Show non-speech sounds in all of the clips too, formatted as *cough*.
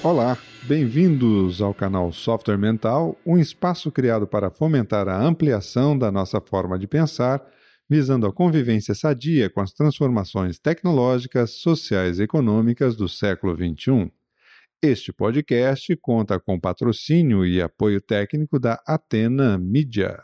Olá, bem-vindos ao canal Software Mental, um espaço criado para fomentar a ampliação da nossa forma de pensar, visando a convivência sadia com as transformações tecnológicas, sociais e econômicas do século XXI. Este podcast conta com patrocínio e apoio técnico da Atena Media.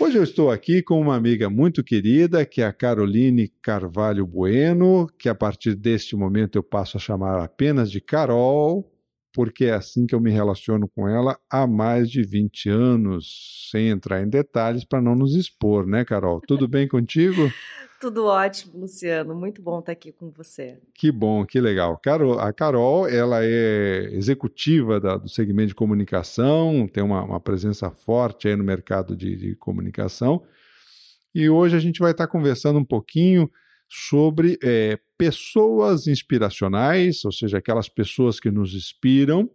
Hoje eu estou aqui com uma amiga muito querida, que é a Caroline Carvalho Bueno, que a partir deste momento eu passo a chamar apenas de Carol, porque é assim que eu me relaciono com ela há mais de 20 anos, sem entrar em detalhes para não nos expor, né, Carol? Tudo bem contigo? *laughs* Tudo ótimo, Luciano. Muito bom estar aqui com você. Que bom, que legal. Carol, a Carol, ela é executiva da, do segmento de comunicação, tem uma, uma presença forte aí no mercado de, de comunicação. E hoje a gente vai estar conversando um pouquinho sobre é, pessoas inspiracionais, ou seja, aquelas pessoas que nos inspiram,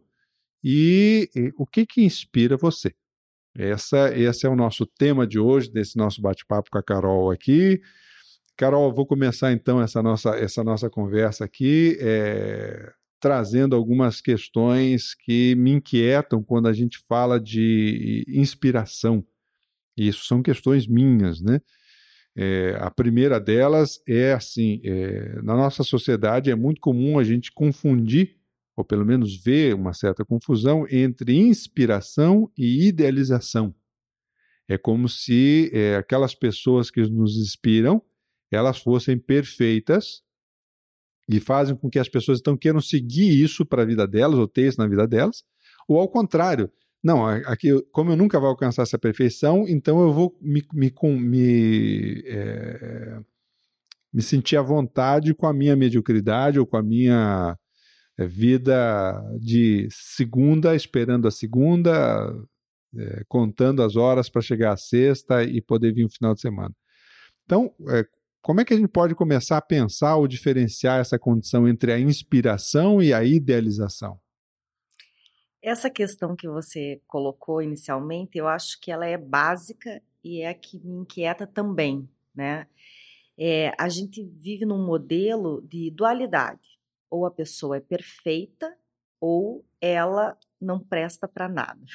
e, e o que, que inspira você. Essa, esse é o nosso tema de hoje, desse nosso bate-papo com a Carol aqui. Carol, vou começar então essa nossa, essa nossa conversa aqui, é, trazendo algumas questões que me inquietam quando a gente fala de inspiração. E isso são questões minhas, né? É, a primeira delas é assim: é, na nossa sociedade é muito comum a gente confundir, ou pelo menos ver uma certa confusão, entre inspiração e idealização. É como se é, aquelas pessoas que nos inspiram elas fossem perfeitas e fazem com que as pessoas então queiram seguir isso para a vida delas, ou ter isso na vida delas, ou ao contrário, não, aqui, como eu nunca vou alcançar essa perfeição, então eu vou me, me, me, é, me sentir à vontade com a minha mediocridade ou com a minha é, vida de segunda, esperando a segunda, é, contando as horas para chegar à sexta e poder vir um final de semana. Então, é, como é que a gente pode começar a pensar ou diferenciar essa condição entre a inspiração e a idealização? Essa questão que você colocou inicialmente, eu acho que ela é básica e é a que me inquieta também, né? É, a gente vive num modelo de dualidade. Ou a pessoa é perfeita ou ela não presta para nada,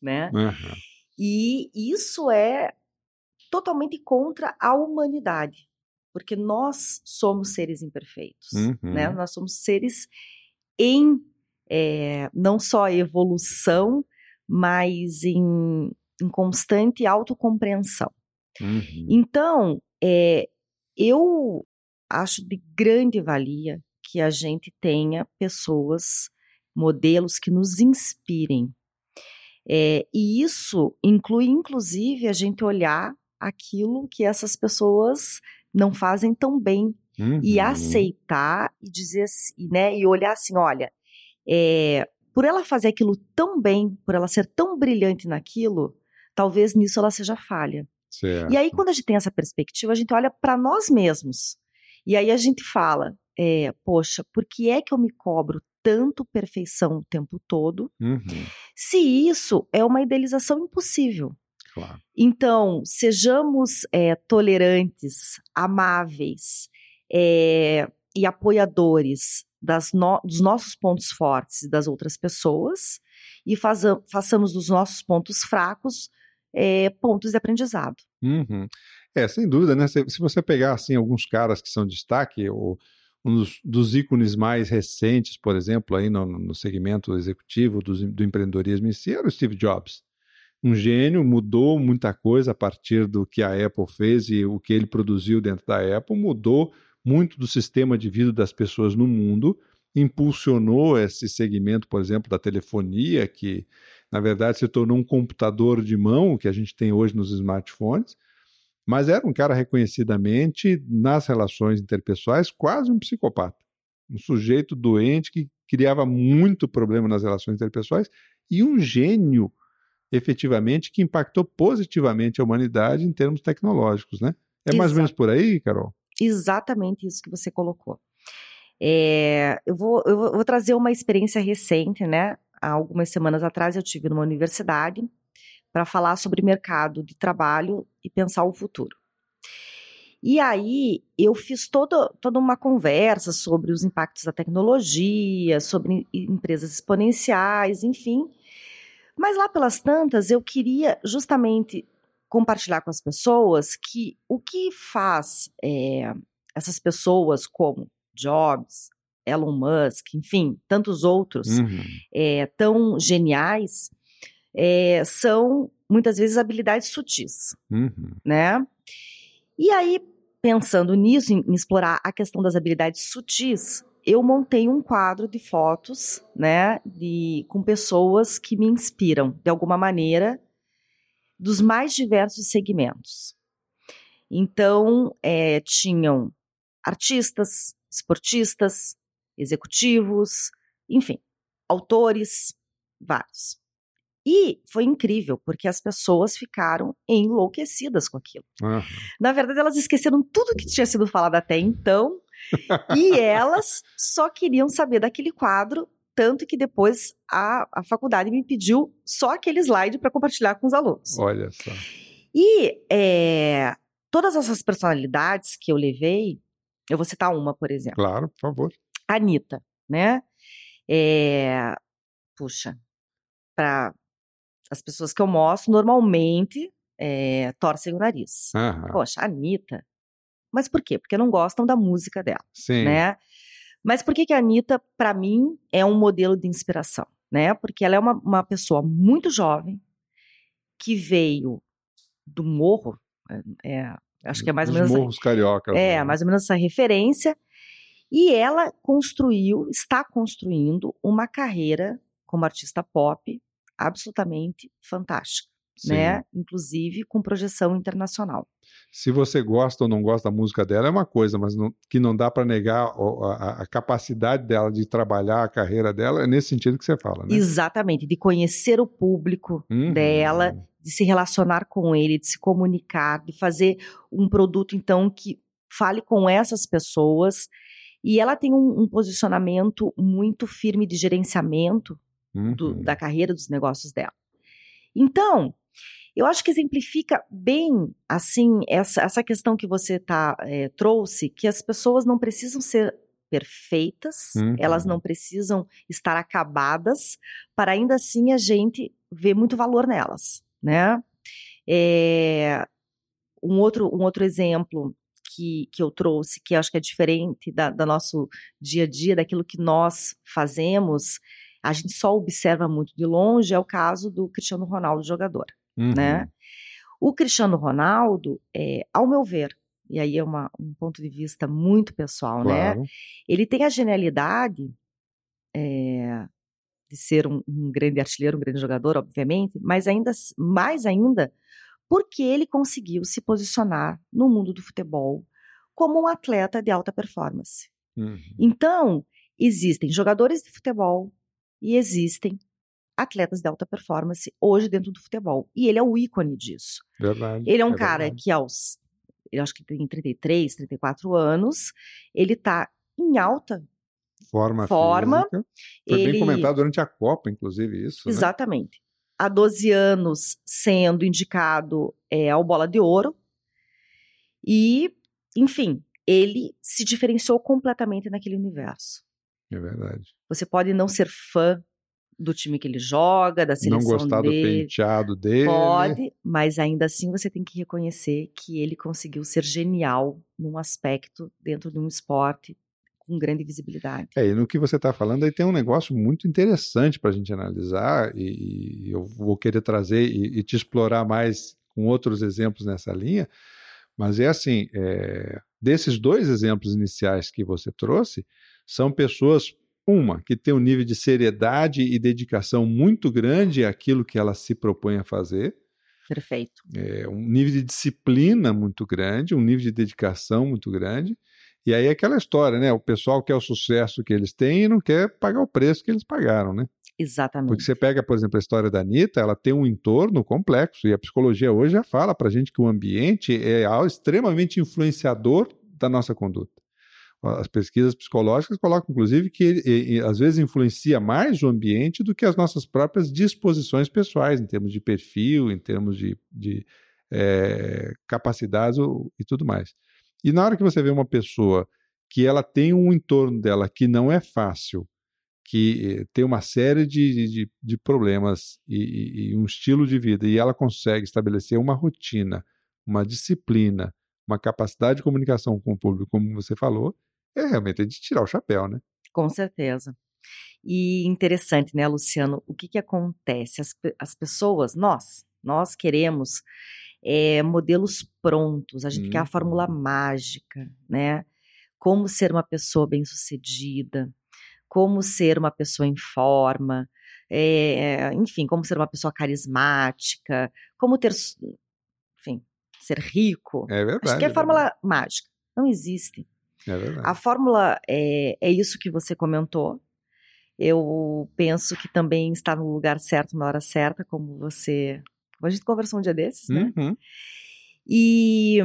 né? Uhum. E isso é totalmente contra a humanidade, porque nós somos seres imperfeitos, né? uhum. né? Nós somos seres em é, não só evolução, mas em, em constante autocompreensão. Uhum. Então, é, eu acho de grande valia que a gente tenha pessoas, modelos que nos inspirem. É, e isso inclui, inclusive, a gente olhar aquilo que essas pessoas não fazem tão bem uhum. e aceitar e dizer assim, né, e olhar assim, olha, é, por ela fazer aquilo tão bem, por ela ser tão brilhante naquilo, talvez nisso ela seja falha. Certo. E aí, quando a gente tem essa perspectiva, a gente olha para nós mesmos. E aí a gente fala: é, poxa, por que é que eu me cobro tanto perfeição o tempo todo? Uhum. Se isso é uma idealização impossível. Claro. Então, sejamos é, tolerantes, amáveis é, e apoiadores das no, dos nossos pontos fortes e das outras pessoas e faza, façamos dos nossos pontos fracos é, pontos de aprendizado. Uhum. É, sem dúvida, né? Se, se, você pegar assim alguns caras que são destaque, ou um dos, dos ícones mais recentes, por exemplo, aí no, no segmento executivo do, do empreendedorismo em si, era o Steve Jobs. Um gênio, mudou muita coisa a partir do que a Apple fez e o que ele produziu dentro da Apple, mudou muito do sistema de vida das pessoas no mundo, impulsionou esse segmento, por exemplo, da telefonia, que na verdade se tornou um computador de mão, que a gente tem hoje nos smartphones, mas era um cara reconhecidamente nas relações interpessoais quase um psicopata, um sujeito doente que criava muito problema nas relações interpessoais e um gênio efetivamente que impactou positivamente a humanidade em termos tecnológicos, né? É mais ou menos por aí, Carol? Exatamente isso que você colocou. É, eu, vou, eu vou trazer uma experiência recente, né? Há algumas semanas atrás eu tive numa universidade para falar sobre mercado de trabalho e pensar o futuro. E aí eu fiz toda, toda uma conversa sobre os impactos da tecnologia, sobre empresas exponenciais, enfim. Mas lá pelas tantas eu queria justamente compartilhar com as pessoas que o que faz é, essas pessoas como Jobs, Elon Musk, enfim, tantos outros uhum. é, tão geniais, é, são muitas vezes habilidades sutis, uhum. né? E aí, pensando nisso, em, em, explorar a questão das habilidades sutis, eu montei um quadro de fotos, né, de, com pessoas que me inspiram, de alguma maneira, dos mais diversos segmentos. Então, é, tinham artistas, esportistas, executivos, enfim, autores, vários. E foi incrível, porque as pessoas ficaram enlouquecidas com aquilo. Uhum. Na verdade, elas esqueceram tudo que tinha sido falado até então, e *laughs* elas só queriam saber daquele quadro, tanto que depois a, a faculdade me pediu só aquele slide para compartilhar com os alunos. Olha só. E é, todas essas personalidades que eu levei, eu vou citar uma, por exemplo. Claro, por favor. Anitta, né? É, puxa, para as pessoas que eu mostro, normalmente é, torcem o nariz. Poxa, Anitta. Mas por quê? Porque não gostam da música dela, Sim. né? Mas por que, que a Anitta, para mim, é um modelo de inspiração, né? Porque ela é uma, uma pessoa muito jovem, que veio do morro, é, é acho que é mais ou menos... morros cariocas. É, né? mais ou menos essa referência, e ela construiu, está construindo uma carreira como artista pop absolutamente fantástica, Sim. né? Inclusive com projeção internacional. Se você gosta ou não gosta da música dela é uma coisa, mas não, que não dá para negar a, a, a, capacidade dela de trabalhar a carreira dela, é nesse sentido que você fala, né? Exatamente, de conhecer o público uhum. dela, de se relacionar com ele, de se comunicar, de fazer um produto então que fale com essas pessoas e ela tem um, um posicionamento muito firme de gerenciamento uhum. do, da carreira, dos negócios dela. Então, eu acho que exemplifica bem, assim, essa, essa questão que você tá, é, trouxe, que as pessoas não precisam ser perfeitas, uhum. elas não precisam estar acabadas, para ainda assim a gente ver muito valor nelas, né? É, um, outro, um outro exemplo que, que eu trouxe, que acho que é diferente da, do nosso dia a dia, daquilo que nós fazemos, a gente só observa muito de longe, é o caso do Cristiano Ronaldo, jogador? Uhum. né? O Cristiano Ronaldo, é, ao meu ver, e aí é uma, um ponto de vista muito pessoal, né? claro. né? Ele tem a genialidade é, de ser um, um, grande artilheiro, um grande jogador, obviamente, mas ainda mais ainda porque ele conseguiu se posicionar no mundo do futebol como um atleta de alta performance. Uhum. Então, existem jogadores de futebol e existem atletas de alta performance hoje dentro do futebol. E ele é o ícone disso. Verdade. Ele é um é cara verdade. que aos, eu acho que tem 33, 34 anos, ele está em alta forma. forma. Física. Foi ele... bem comentado durante a Copa, inclusive, isso. Né? Exatamente. Né? há 12 anos sendo indicado é, ao Bola de Ouro. E, enfim, ele se diferenciou completamente naquele universo. É verdade. Você pode não ser fã do time que ele joga, da seleção dele. Não gostar dele, do penteado dele. Pode, mas ainda assim você tem que reconhecer que ele conseguiu ser genial num aspecto dentro de um esporte com grande visibilidade. É, e no que você está falando aí tem um negócio muito interessante para a gente analisar e, e, eu vou querer trazer e, e, te explorar mais com outros exemplos nessa linha, mas é assim, é, desses dois exemplos iniciais que você trouxe, são pessoas, uma, que tem um nível de seriedade e dedicação muito grande àquilo que ela se propõe a fazer, Perfeito. É, um nível de disciplina muito grande, um nível de dedicação muito grande, e aí é aquela história, né? O pessoal quer o sucesso que eles têm e não quer pagar o preço que eles pagaram, né? Exatamente. Porque você pega, por exemplo, a história da Anitta, ela tem um entorno complexo, e a psicologia hoje já fala pra gente que o ambiente é extremamente influenciador da nossa conduta. As pesquisas psicológicas colocam, inclusive, que ele, ele, às vezes influencia mais o ambiente do que as nossas próprias disposições pessoais, em termos de perfil, em termos de, de é, capacidades e tudo mais. E na hora que você vê uma pessoa que ela tem um entorno dela que não é fácil, que tem uma série de, de, de problemas e, e, um estilo de vida, e ela consegue estabelecer uma rotina, uma disciplina, uma capacidade de comunicação com o público, como você falou, é realmente de tirar o chapéu, né? Com certeza. E interessante, né, Luciano? O que, que acontece? As, as pessoas, nós, nós queremos é, modelos prontos, a gente hum. quer a fórmula uhum. mágica, né? Como ser uma pessoa bem-sucedida, como ser uma pessoa em forma, é, enfim, como ser uma pessoa carismática, como ter, enfim, ser rico. É verdade. Acho que é, é fórmula mágica. Não existe. É verdade. A fórmula é, é isso que você comentou. Eu penso que também está no lugar certo na hora certa, como você a gente conversou um dia desses, né? Uhum. E,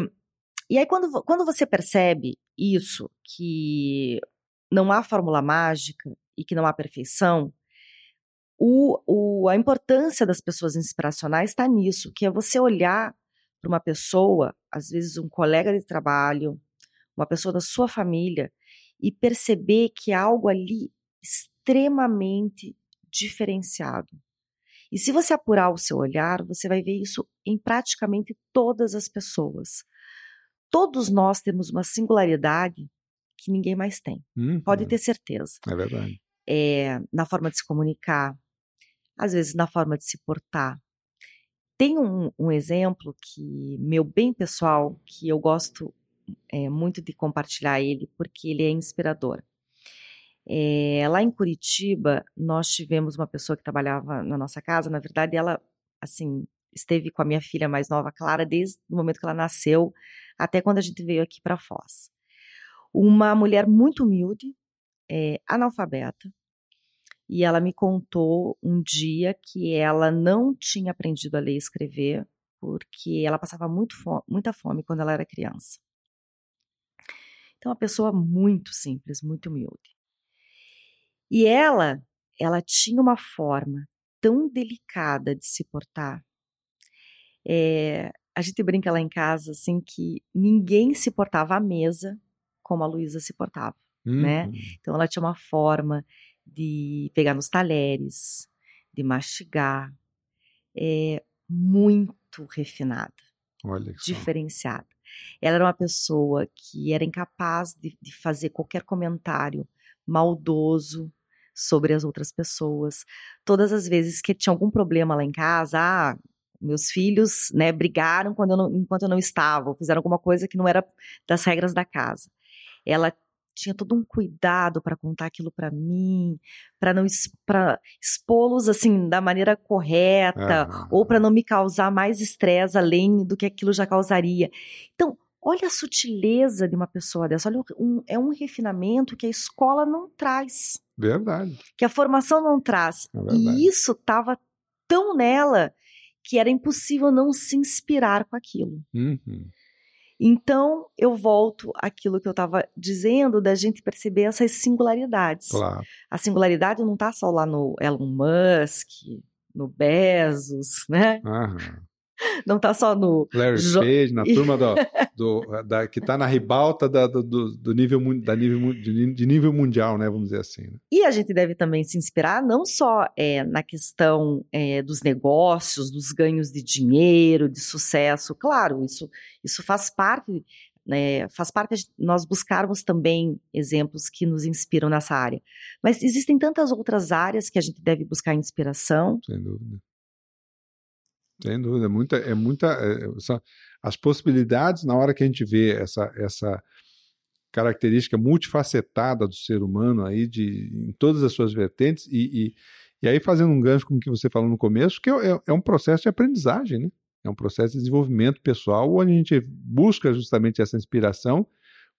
e aí, quando, quando você percebe isso, que não há fórmula mágica e que não há perfeição, o, o, a importância das pessoas inspiracionais está nisso, que é você olhar para uma pessoa, às vezes um colega de trabalho, uma pessoa da sua família, e perceber que há algo ali extremamente diferenciado. E se você apurar o seu olhar, você vai ver isso em praticamente todas as pessoas. Todos nós temos uma singularidade que ninguém mais tem. Uhum. Pode ter certeza. É verdade. É, na forma de se comunicar, às vezes na forma de se portar. Tem um, um exemplo que, meu bem pessoal, que eu gosto é, muito de compartilhar ele, porque ele é inspirador. É, lá em Curitiba, nós tivemos uma pessoa que trabalhava na nossa casa. Na verdade, ela, assim, esteve com a minha filha mais nova, Clara, desde o momento que ela nasceu até quando a gente veio aqui para Foz. Uma mulher muito humilde, é, analfabeta, e ela me contou um dia que ela não tinha aprendido a ler e escrever porque ela passava muito fome, muita fome quando ela era criança. Então, uma pessoa muito simples, muito humilde. E ela, ela tinha uma forma tão delicada de se portar. É, a gente brinca lá em casa assim que ninguém se portava à mesa como a Luísa se portava, né? uhum. né? Então ela tinha uma forma de pegar nos talheres, de mastigar, é, muito refinada, diferenciada. Ela era uma pessoa que era incapaz de, de fazer qualquer comentário maldoso sobre as outras pessoas. Todas as vezes que tinha algum problema lá em casa, ah, meus filhos, né, brigaram quando eu não, enquanto eu não estava, fizeram alguma coisa que não era das regras da casa. Ela tinha todo um cuidado para contar aquilo para mim, para não expô-los assim da maneira correta, ou para não me causar mais estresse além do que aquilo já causaria. Então, Olha a sutileza de uma pessoa dessa. Olha, um, é um refinamento que a escola não traz. Verdade. Que a formação não traz. É e isso estava tão nela que era impossível não se inspirar com aquilo. Uhum. Então, eu volto àquilo que eu estava dizendo, da gente perceber essas singularidades. Claro. A singularidade não está só lá no Elon Musk, no Bezos, né? Aham. *laughs* Não está só no. Larry jo... Page, na *laughs* turma do, do da, que está na ribalta da, do, do, nível, da nível, de nível mundial, né? Vamos dizer assim. Né? E a gente deve também se inspirar não só é, na questão é, dos negócios, dos ganhos de dinheiro, de sucesso. Claro, isso, isso faz parte. né faz parte de nós buscarmos também exemplos que nos inspiram nessa área. Mas existem tantas outras áreas que a gente deve buscar inspiração. Sem dúvida. Sem dúvida, é muita, é muita, é, as possibilidades na hora que a gente vê essa, essa característica multifacetada do ser humano aí de em todas as suas vertentes e, e, e aí fazendo um gancho com o que você falou no começo, que é, é, é um processo de aprendizagem, né? É um processo de desenvolvimento pessoal onde a gente busca justamente essa inspiração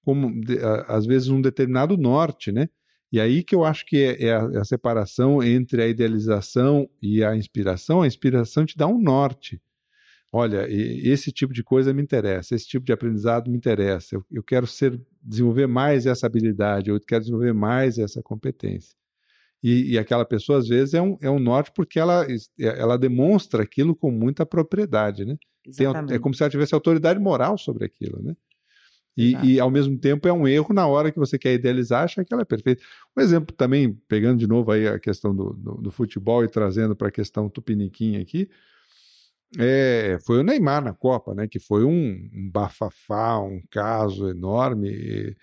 como às vezes um determinado norte, né? E aí que eu acho que é, é, a, é, a, separação entre a idealização e a inspiração. A inspiração te dá um norte. Olha, esse tipo de coisa me interessa, esse tipo de aprendizado me interessa. Eu, eu quero ser, desenvolver mais essa habilidade, eu quero desenvolver mais essa competência. E, e, aquela pessoa, às vezes, é um, é um norte porque ela, ela demonstra aquilo com muita propriedade, né? Tem, é como se ela tivesse autoridade moral sobre aquilo, né? E, e, ao mesmo tempo é um erro na hora que você quer idealizar, achar que ela é perfeita. Um exemplo também, pegando de novo aí a questão do, do, do futebol e trazendo para a questão tupiniquim aqui, é, foi o Neymar na Copa, né? Que foi um, um bafafá, um caso enorme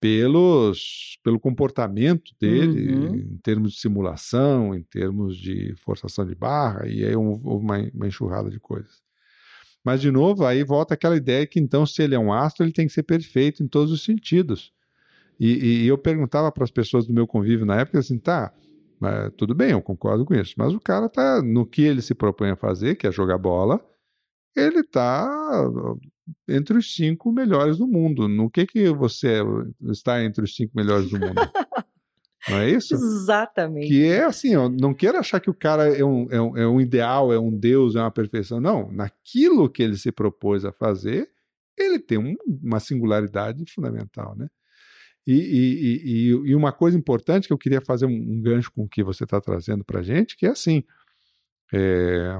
pelos, pelo comportamento dele, uhum. em termos de simulação, em termos de forçação de barra, e aí houve uma, uma enxurrada de coisas. Mas, de novo, aí volta aquela ideia que, então, se ele é um astro, ele tem que ser perfeito em todos os sentidos. E, e eu perguntava para as pessoas do meu convívio na época assim, tá, tudo bem, eu concordo com isso, mas o cara tá no que ele se propõe a fazer, que é jogar bola, ele está entre os cinco melhores do mundo. No que que você está entre os cinco melhores do mundo? *laughs* Não é isso? Exatamente. Que é assim, ó, não quero achar que o cara é um, é, um, é um ideal, é um Deus, é uma perfeição. Não, naquilo que ele se propôs a fazer, ele tem um, uma singularidade fundamental, né? E, e, e, e, uma coisa importante que eu queria fazer um, um gancho com o que você está trazendo para a gente, que é assim, é,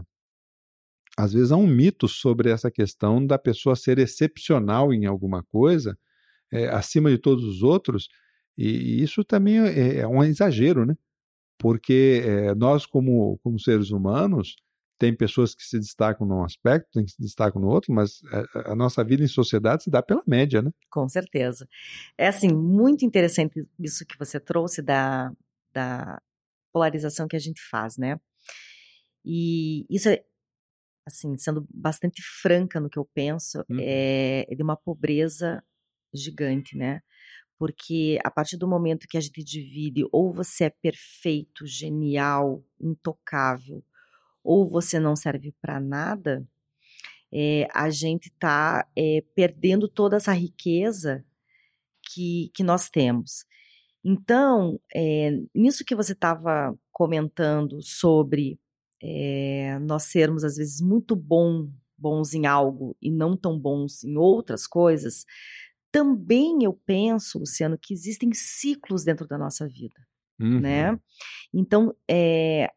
às vezes há um mito sobre essa questão da pessoa ser excepcional em alguma coisa, é, acima de todos os outros, e isso também é, é um exagero, né? Porque é, nós, como, como seres humanos, tem pessoas que se destacam num aspecto, tem que se destacam no outro, mas a, a, nossa vida em sociedade se dá pela média, né? Com certeza. É assim, muito interessante isso que você trouxe da, da polarização que a gente faz, né? E isso é, assim, sendo bastante franca no que eu penso, é, é de uma pobreza gigante, né? Porque a partir do momento que a gente divide, ou você é perfeito, genial, intocável, ou você não serve para nada, é, a gente está é, perdendo toda essa riqueza que, que nós temos. Então, é, nisso que você estava comentando sobre é, nós sermos, às vezes, muito bom, bons em algo e não tão bons em outras coisas, também eu penso, Luciano, que existem ciclos dentro da nossa vida, né? uhum. né? Então, é,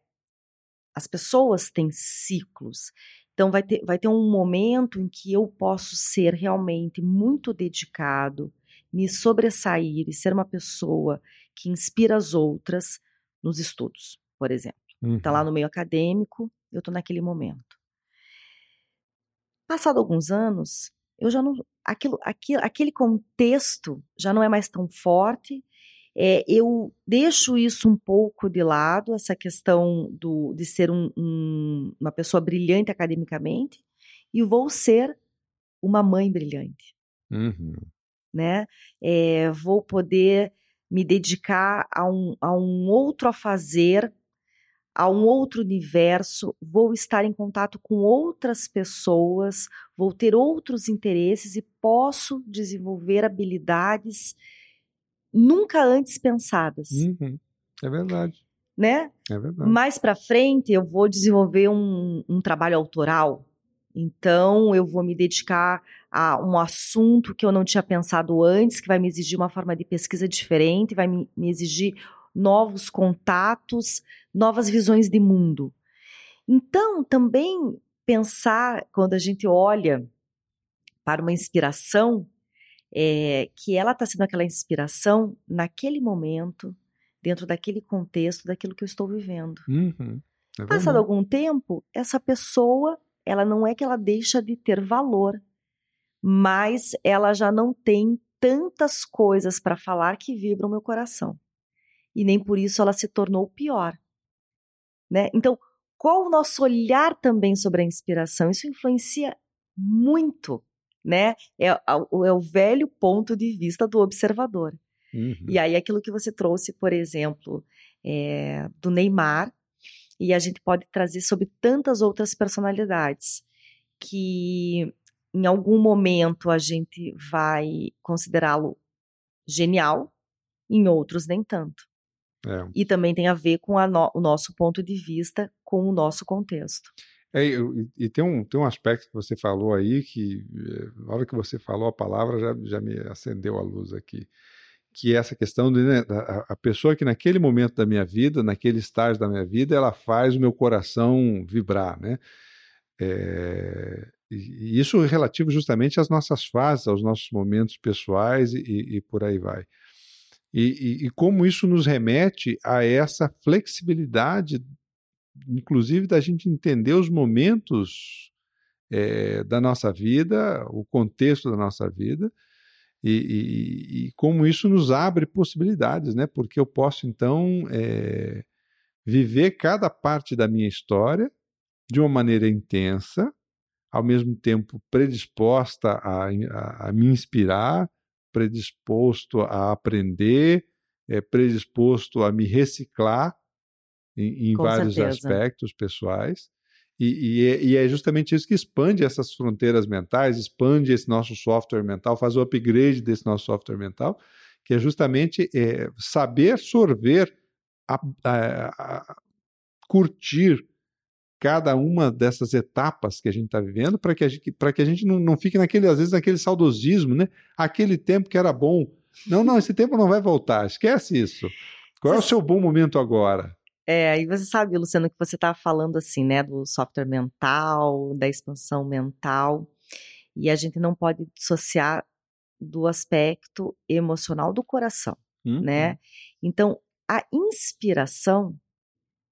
as pessoas têm ciclos. Então, vai ter, vai ter um momento em que eu posso ser realmente muito dedicado, me sobressair e ser uma pessoa que inspira as outras nos estudos, por exemplo. Está lá uhum. no meio acadêmico, eu estou naquele momento. Passado alguns anos, eu já não. Aquilo, aquilo, aquele contexto já não é mais tão forte é, eu deixo isso um pouco de lado, essa questão do, de ser um, um, uma pessoa brilhante academicamente, e vou ser uma mãe brilhante. Uhum. Né? É, vou poder me dedicar a um, a um outro a fazer, a um outro universo, vou estar em contato com outras pessoas, vou ter outros interesses e posso desenvolver habilidades nunca antes pensadas. Uhum. É verdade. Né? É verdade. Mais para frente eu vou desenvolver um, um trabalho autoral. Então eu vou me dedicar a um assunto que eu não tinha pensado antes, que vai me exigir uma forma de pesquisa diferente, vai me, me exigir novos contatos, novas visões de mundo. Então, também pensar, quando a gente olha para uma inspiração, é, que ela está sendo aquela inspiração naquele momento, dentro daquele contexto, daquilo que eu estou vivendo. Uhum. É Passado algum tempo, essa pessoa, ela não é que ela deixa de ter valor, mas ela já não tem tantas coisas para falar que vibram meu coração. E nem por isso ela se tornou pior. Né? Então, qual o nosso olhar também sobre a inspiração? Isso influencia muito né? É, é, o velho ponto de vista do observador. Uhum. E aí, aquilo que você trouxe, por exemplo, é, do Neymar, e a gente pode trazer sobre tantas outras personalidades que em algum momento a gente vai considerá-lo genial, em outros nem tanto. É. E também tem a ver com a no, o nosso ponto de vista, com o nosso contexto. É, e, e tem, um, tem um aspecto que você falou aí que, eh, na hora que você falou a palavra, já, já me acendeu a luz aqui. Que é essa questão de né, a, a, pessoa que naquele momento da minha vida, naquele estágio da minha vida, ela faz o meu coração vibrar, né? É, e isso relativo justamente às nossas fases, aos nossos momentos pessoais e, e por aí vai. E, e, e, como isso nos remete a essa flexibilidade, inclusive da gente entender os momentos é, da nossa vida, o contexto da nossa vida, e, e, como isso nos abre possibilidades, né? Porque eu posso então é, viver cada parte da minha história de uma maneira intensa, ao mesmo tempo predisposta a, a, a me inspirar, predisposto a aprender, é, predisposto a me reciclar em, em vários certeza. aspectos pessoais. E, e, é, e, é justamente isso que expande essas fronteiras mentais, expande esse nosso software mental, faz o upgrade desse nosso software mental, que é justamente é, saber sorver, a, a, a, curtir cada uma dessas etapas que a gente está vivendo para que a gente, que a gente não, não fique naquele, às vezes, naquele saudosismo, né? Aquele tempo que era bom. Não, não, esse tempo não vai voltar, esquece isso. Qual é o seu bom momento agora? É, e você sabe, Luciano, que você está falando assim, né, do software mental, da expansão mental, e a gente não pode dissociar do aspecto emocional do coração, uhum. né? Então, a inspiração,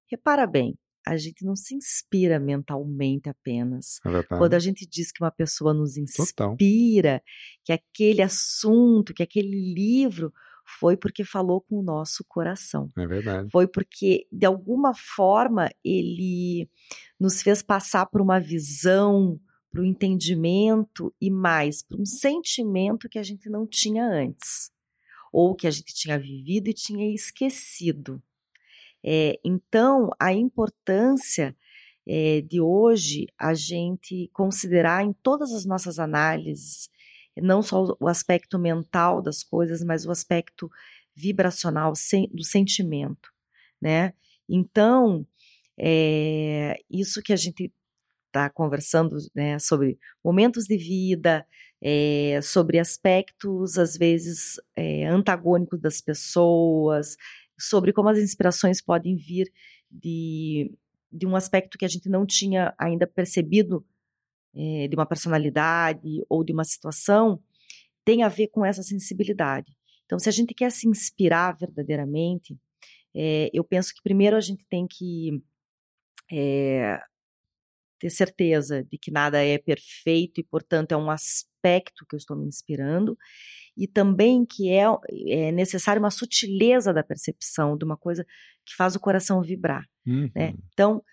repara bem, a gente não se inspira mentalmente apenas. É Quando a gente diz que uma pessoa nos inspira, Total. que aquele assunto, que aquele livro foi porque falou com o nosso coração. É verdade. Foi porque, de alguma forma, ele nos fez passar por uma visão, para o entendimento e mais, para um sentimento que a gente não tinha antes. Ou que a gente tinha vivido e tinha esquecido. É, então, a importância é, de hoje a gente considerar em todas as nossas análises não só o aspecto mental das coisas, mas o aspecto vibracional do sentimento, né? Então, é, isso que a gente está conversando, né, sobre momentos de vida, é, sobre aspectos às vezes é, antagônicos das pessoas, sobre como as inspirações podem vir de, de um aspecto que a gente não tinha ainda percebido é, de uma personalidade ou de uma situação tem a ver com essa sensibilidade. Então, se a gente quer se inspirar verdadeiramente, é, eu penso que primeiro a gente tem que é, ter certeza de que nada é perfeito e, portanto, é um aspecto que eu estou me inspirando, e também que é, é necessário uma sutileza da percepção de uma coisa que faz o coração vibrar. Né? Uhum. Né? Então,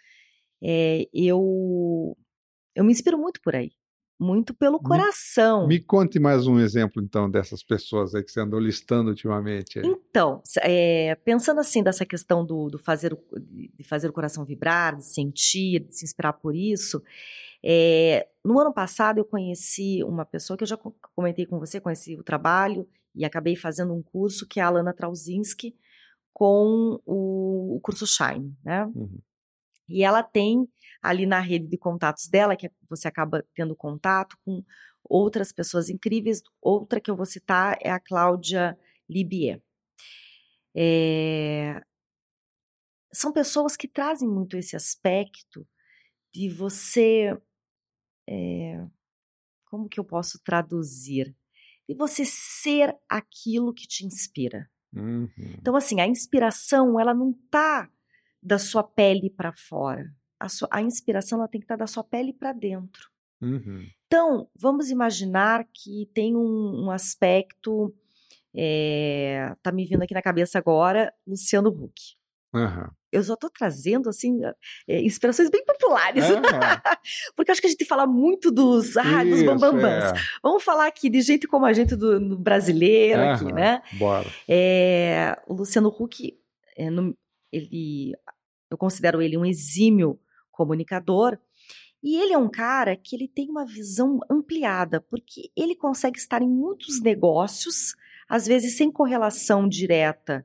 é, eu eu me inspiro muito por aí. Muito pelo coração. Me, me conte mais um exemplo, então, dessas pessoas aí que você andou listando ultimamente. Aí. Então, é, pensando assim dessa questão do, do, fazer o, de fazer o coração vibrar, de sentir, de se inspirar por isso, é, no ano passado eu conheci uma pessoa que eu já comentei com você, conheci o trabalho e acabei fazendo um curso que é a Alana Trauzinski com o, o curso Shine, né? Uhum. E ela tem ali na rede de contatos dela, que você acaba tendo contato com outras pessoas incríveis. Outra que eu vou citar é a Cláudia Libier. É... São pessoas que trazem muito esse aspecto de você. É... Como que eu posso traduzir? De você ser aquilo que te inspira. Uhum. Então, assim, a inspiração, ela não tá da sua pele para fora a, sua, a inspiração ela tem que estar da sua pele para dentro. Uhum. Então, vamos imaginar que tem um, um aspecto. É, tá me vindo aqui na cabeça agora, Luciano Huck. Uhum. Eu só estou trazendo, assim, é, inspirações bem populares. Uhum. *laughs* Porque acho que a gente fala muito dos, ah, Isso, dos bambambãs. É. Vamos falar aqui de gente como a gente do, do brasileiro uhum. aqui, né? Bora. É, o Luciano Huck, no, ele, eu considero ele um exímio comunicador. E ele é um cara que ele tem uma visão ampliada, porque ele consegue estar em muitos negócios, às vezes sem correlação direta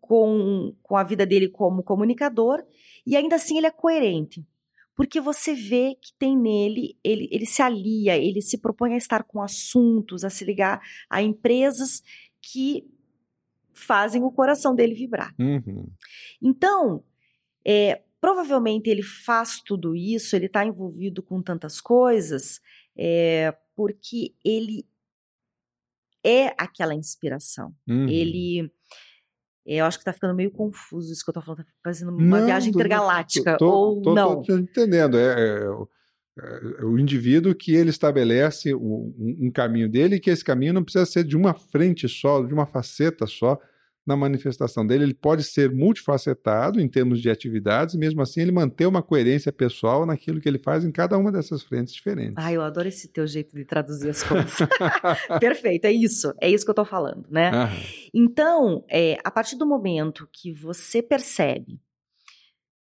com, com a vida dele como comunicador, e ainda assim ele é coerente. Porque você vê que tem nele, ele, ele se alia, ele se propõe a estar com assuntos, a se ligar a empresas que fazem o coração dele vibrar. Uhum. Então, é, provavelmente ele faz tudo isso, ele está envolvido com tantas coisas, é, porque ele é aquela inspiração. Uhum. Ele. É, eu acho que está ficando meio confuso isso que eu estou falando, tá fazendo uma não, viagem intergaláctica, tô, ou tô, não. Tô entendendo, é, é, é, o indivíduo que ele estabelece um, um caminho dele que esse caminho não precisa ser de uma frente só, de uma faceta só, na manifestação dele. Ele pode ser multifacetado em termos de atividades, e mesmo assim ele manter uma coerência pessoal naquilo que ele faz em cada uma dessas frentes diferentes. Ah, eu adoro esse teu jeito de traduzir as coisas. *laughs* Perfeito, é isso. É isso que eu estou falando, né? Aham. Então, é, a partir do momento que você percebe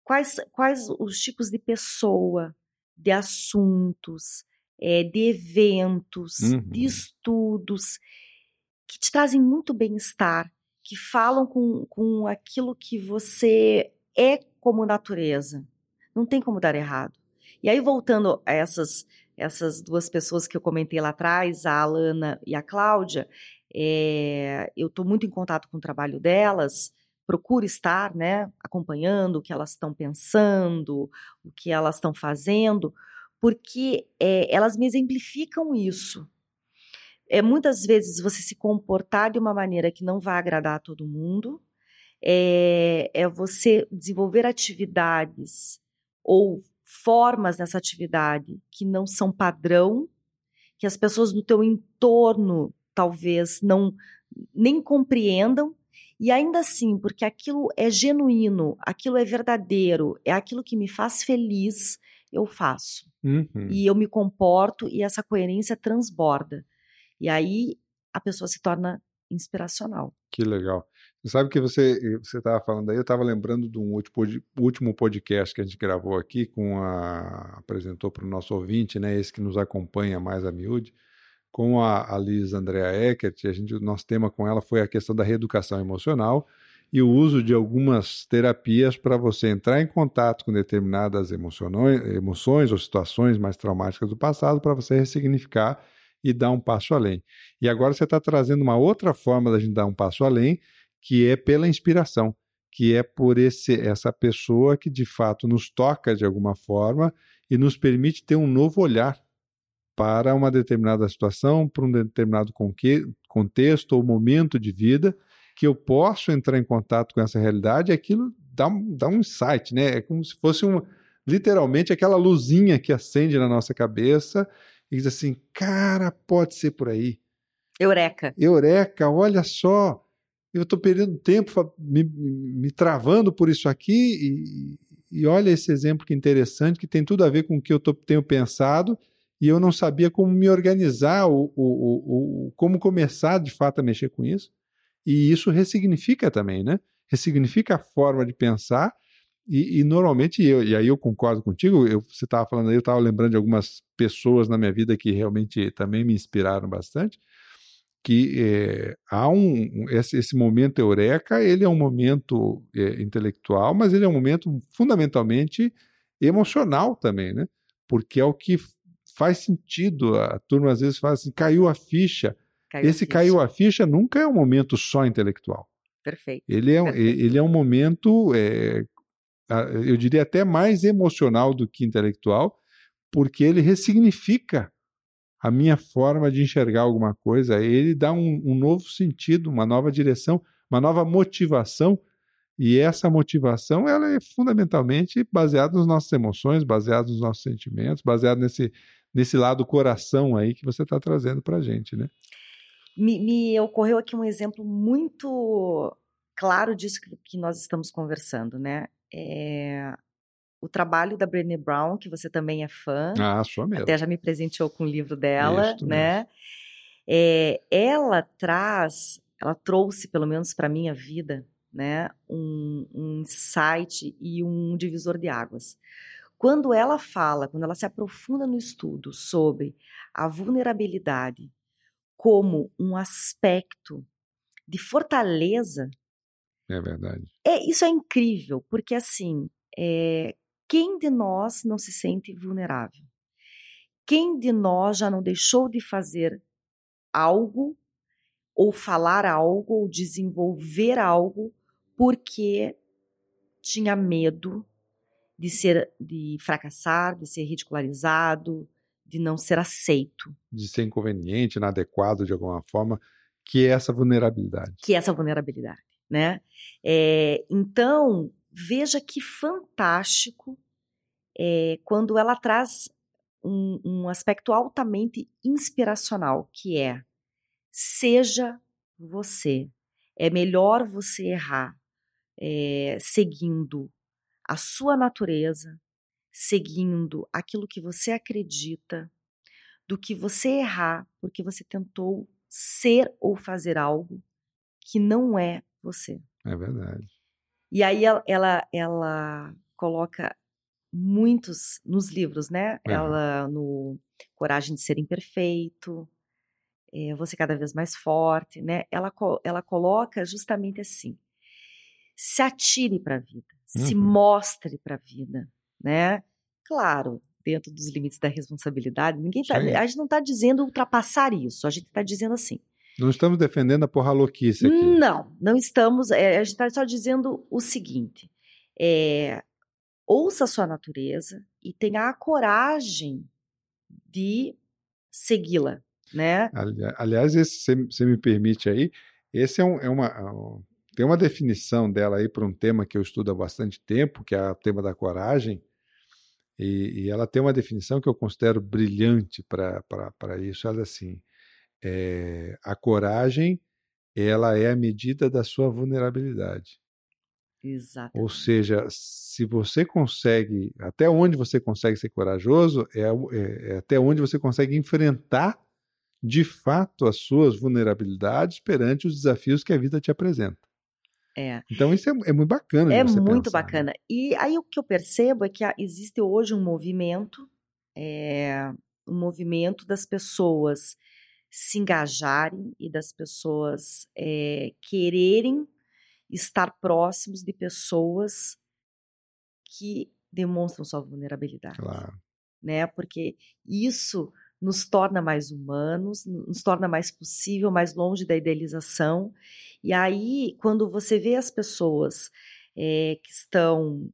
quais, quais os tipos de pessoa, de assuntos, é, de eventos, uhum. de estudos que te trazem muito bem-estar, que falam com, com aquilo que você é como natureza. Não tem como dar errado. E aí, voltando a essas, essas duas pessoas que eu comentei lá atrás, a Alana e a Cláudia, é, eu estou muito em contato com o trabalho delas, procuro estar, né, acompanhando o que elas estão pensando, o que elas estão fazendo, porque é, elas me exemplificam isso é muitas vezes você se comportar de uma maneira que não vai agradar a todo mundo, é, é você desenvolver atividades ou formas nessa atividade que não são padrão, que as pessoas no teu entorno talvez não nem compreendam, e ainda assim, porque aquilo é genuíno, aquilo é verdadeiro, é aquilo que me faz feliz, eu faço. Uhum. E eu me comporto e essa coerência transborda. E aí a pessoa se torna inspiracional. Que legal. Você sabe que você você estava falando aí, eu estava lembrando de um último podcast que a gente gravou aqui com a apresentou para o nosso ouvinte, né, esse que nos acompanha mais a miúde, com a, a Liz Andrea Eckert. A gente, o nosso tema com ela foi a questão da reeducação emocional e o uso de algumas terapias para você entrar em contato com determinadas emoções ou situações mais traumáticas do passado para você ressignificar e dar um passo além. E agora você está trazendo uma outra forma da gente dar um passo além, que é pela inspiração, que é por esse, essa pessoa que de fato nos toca de alguma forma e nos permite ter um novo olhar para uma determinada situação, para um determinado contexto ou momento de vida, que eu posso entrar em contato com essa realidade aquilo dá um, dá um insight, né? É como se fosse uma, literalmente aquela luzinha que acende na nossa cabeça e diz assim: cara, pode ser por aí. Eureka. Eureka, olha só. Eu estou perdendo tempo me, me, travando por isso aqui e, e, olha esse exemplo que interessante, que tem tudo a ver com o que eu tô, tenho pensado e eu não sabia como me organizar, ou, ou, ou, como começar de fato a mexer com isso. E isso ressignifica também, né? Ressignifica a forma de pensar e, e, normalmente, eu, e aí eu concordo contigo, eu, você estava falando aí, eu estava lembrando de algumas pessoas na minha vida que realmente também me inspiraram bastante, que é, há um, esse, esse, momento eureka, ele é um momento é, intelectual, mas ele é um momento fundamentalmente emocional também, né? Porque é o que faz sentido, a turma às vezes fala assim, caiu a ficha, caiu esse a caiu a ficha nunca é um momento só intelectual. Perfeito. Ele é, Perfeito. Ele é um momento é, eu diria até mais emocional do que intelectual, porque ele ressignifica a minha forma de enxergar alguma coisa, ele dá um, um novo sentido, uma nova direção, uma nova motivação, e essa motivação ela é fundamentalmente baseada nas nossas emoções, baseada nos nossos sentimentos, baseada nesse, nesse lado coração aí que você está trazendo para a gente, né? Me, me, ocorreu aqui um exemplo muito claro disso que nós estamos conversando, né? É, o trabalho da Brené Brown, que você também é fã. Ah, sou mesmo. Até já me presenteou com o livro dela, Isso né? É, ela traz, ela trouxe, pelo menos para minha vida, né, um, um insight e um divisor de águas. Quando ela fala, quando ela se aprofunda no estudo sobre a vulnerabilidade como um aspecto de fortaleza é verdade. É, isso é incrível, porque assim, é, quem de nós não se sente vulnerável? Quem de nós já não deixou de fazer algo, ou falar algo, ou desenvolver algo, porque tinha medo de ser, de fracassar, de ser ridicularizado, de não ser aceito. De ser inconveniente, inadequado de alguma forma, que é essa vulnerabilidade. Que é essa vulnerabilidade, né? É, então, veja que fantástico é, quando ela traz um, um aspecto altamente inspiracional, que é seja você. É melhor você errar é, seguindo a sua natureza, seguindo aquilo que você acredita, do que você errar porque você tentou ser ou fazer algo que não é você. É verdade. E aí ela, ela, ela coloca muitos nos livros, né? É. Ela no Coragem de Ser Imperfeito, é, Você Cada Vez Mais Forte, né? Ela, ela coloca justamente assim, se atire para a vida, uhum. se mostre para a vida, né? Claro, dentro dos limites da responsabilidade, ninguém tá, a gente não está dizendo ultrapassar isso, a gente está dizendo assim. Não estamos defendendo a porra louquice aqui. Não, não estamos. É, a gente está só dizendo o seguinte: é, ouça a sua natureza e tenha a coragem de segui-la, né? Aliás, se você me permite aí, esse é, um, é uma, é tem uma definição dela aí para um tema que eu estudo há bastante tempo, que é o tema da coragem, e, e ela tem uma definição que eu considero brilhante para isso. Ela é assim: é, a coragem ela é a medida da sua vulnerabilidade. Exato. Ou seja, se você consegue, até onde você consegue ser corajoso, é, é, é até onde você consegue enfrentar de fato as suas vulnerabilidades perante os desafios que a vida te apresenta. É. Então isso é, é muito bacana. É muito pensar, né? bacana. Né? E aí o que eu percebo é que existe hoje um movimento, é, um movimento das pessoas se engajarem e das pessoas é, quererem estar próximos de pessoas que demonstram sua vulnerabilidade. Claro. Né? Porque isso nos torna mais humanos, nos torna mais possível, mais longe da idealização. E aí, quando você vê as pessoas é, que estão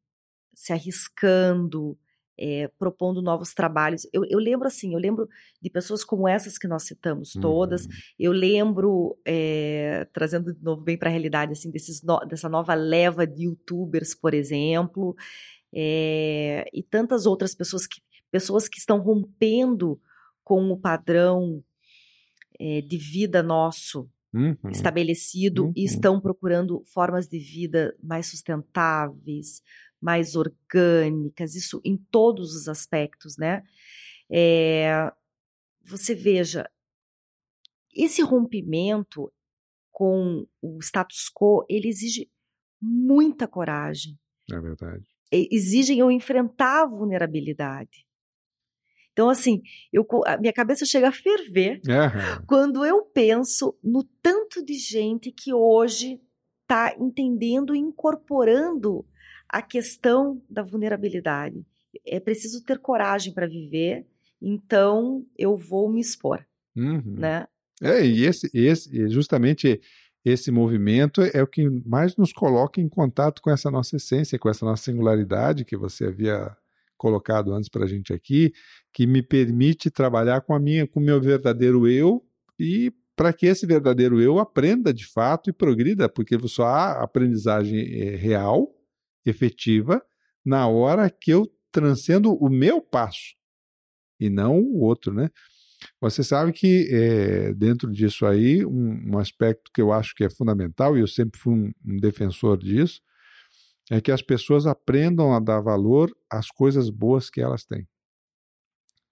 se arriscando, é, propondo novos trabalhos. Eu, eu, lembro assim, eu lembro de pessoas como essas que nós citamos todas. Uhum. Eu lembro, é, trazendo de novo bem para a realidade, assim, desses no, dessa nova leva de YouTubers, por exemplo, é, e tantas outras pessoas que, pessoas que estão rompendo com o padrão de vida nosso uhum. estabelecido uhum. e estão procurando formas de vida mais sustentáveis, mais orgânicas, isso em todos os aspectos, né? É, você veja, esse rompimento com o status quo, ele exige muita coragem. É verdade. Exigem eu enfrentar a vulnerabilidade. Então, assim, eu, a minha cabeça chega a ferver uhum. quando eu penso no tanto de gente que hoje está entendendo e incorporando a questão da vulnerabilidade. É preciso ter coragem para viver, então eu vou me expor, uhum. né? É, e esse, esse, justamente esse movimento é o que mais nos coloca em contato com essa nossa essência, com essa nossa singularidade que você havia colocado antes para a gente aqui, que me permite trabalhar com a minha, com o meu verdadeiro eu e para que esse verdadeiro eu aprenda de fato e progrida, porque só há aprendizagem eh, real, efetiva, na hora que eu transcendo o meu passo e não o outro, né? Você sabe que é, dentro disso aí, um, um, aspecto que eu acho que é fundamental, e eu sempre fui um, um defensor disso, é que as pessoas aprendam a dar valor às coisas boas que elas têm.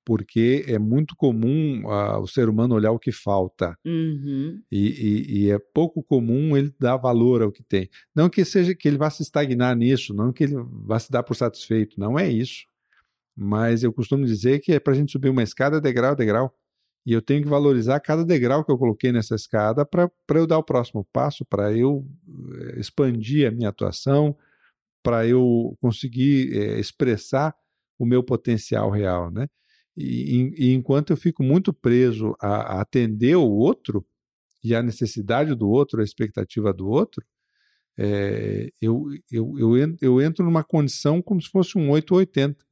Porque é muito comum uh, o ser humano olhar o que falta. Uhum. E, e, e, é pouco comum ele dar valor ao que tem. Não que seja que ele vá se estagnar nisso, não que ele vá se dar por satisfeito, não é isso. Mas eu costumo dizer que é para a gente subir uma escada degrau a degrau. E eu tenho que valorizar cada degrau que eu coloquei nessa escada para eu dar o próximo passo, para eu eh, expandir a minha atuação, para eu conseguir é, expressar o meu potencial real, né? E, e, enquanto eu fico muito preso a, a, atender o outro e a necessidade do outro, a expectativa do outro, é, eu, eu, eu, eu entro numa condição como se fosse um 880.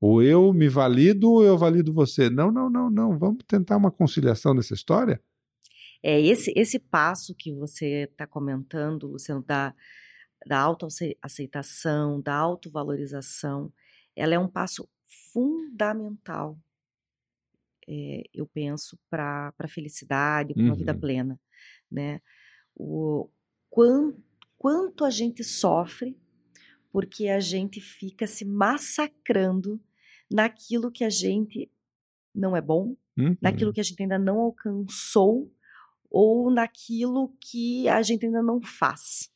Ou eu me valido ou eu valido você. Não, não, não, não. Vamos tentar uma conciliação dessa história? É esse, esse passo que você está comentando, Luciano, da, da autoaceitação, da autovalorização, ela é um passo fundamental, é, eu penso, para a felicidade, para uma uhum. vida plena. Né? O, quanto, quanto a gente sofre porque a gente fica se massacrando naquilo que a gente não é bom, uhum. naquilo que a gente ainda não alcançou ou naquilo que a gente ainda não faz,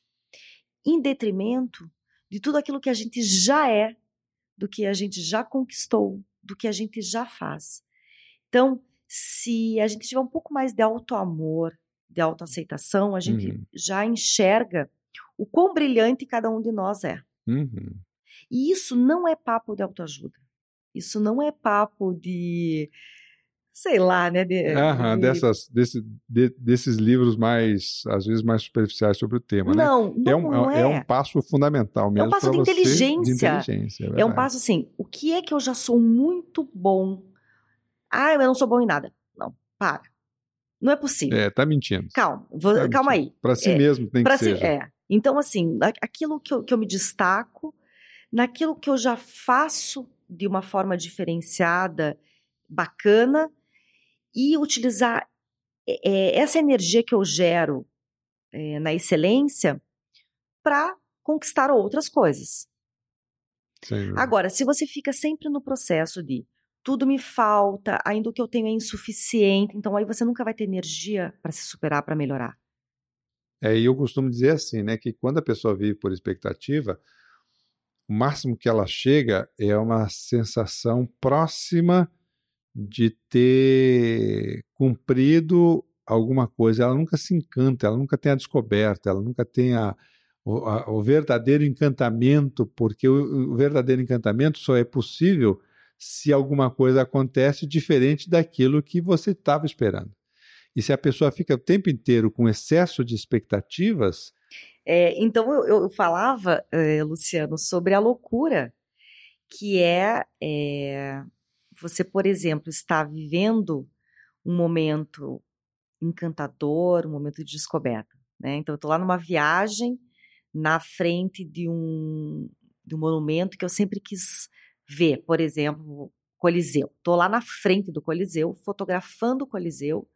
em detrimento de tudo aquilo que a gente já é, do que a gente já conquistou, do que a gente já faz. Então, se a gente tiver um pouco mais de autoamor, de autoaceitação, a gente uhum. já enxerga o quão brilhante cada um de nós é. Uhum. E isso não é papo de autoajuda. Isso não é papo de sei lá, né? De, Aham, de... Dessas, desse, de, desses livros mais, às vezes, mais superficiais sobre o tema, não, né? Não, é um, é. é um passo fundamental mesmo. É um passo de inteligência. de inteligência. É, é, um passo assim, o que é que eu já sou muito bom? Ah, eu não sou bom em nada. Não, para. Não é possível. É, tá mentindo. Calma, vou, tá calma mentindo. aí. Para si é, mesmo tem que si, ser. É. Então, assim, aquilo que eu, que eu me destaco, naquilo que eu já faço de uma forma diferenciada, bacana, e utilizar é, essa energia que eu gero é, na excelência para conquistar outras coisas. Sim. Agora, se você fica sempre no processo de tudo me falta, ainda o que eu tenho é insuficiente, então aí você nunca vai ter energia para se superar, para melhorar. É, e eu costumo dizer assim, né, que quando a pessoa vive por expectativa, o máximo que ela chega é uma sensação próxima de ter cumprido alguma coisa. Ela nunca se encanta, ela nunca tem a descoberta, ela nunca tem a, o, a, o, verdadeiro encantamento, porque o, o, verdadeiro encantamento só é possível se alguma coisa acontece diferente daquilo que você estava esperando. E se a pessoa fica o tempo inteiro com excesso de expectativas. É, então eu, eu falava, eh, Luciano, sobre a loucura, que é, é você, por exemplo, está vivendo um momento encantador, um momento de descoberta. Né? Então, eu estou lá numa viagem na frente de um, de um monumento que eu sempre quis ver, por exemplo, Coliseu. Estou lá na frente do Coliseu, fotografando o Coliseu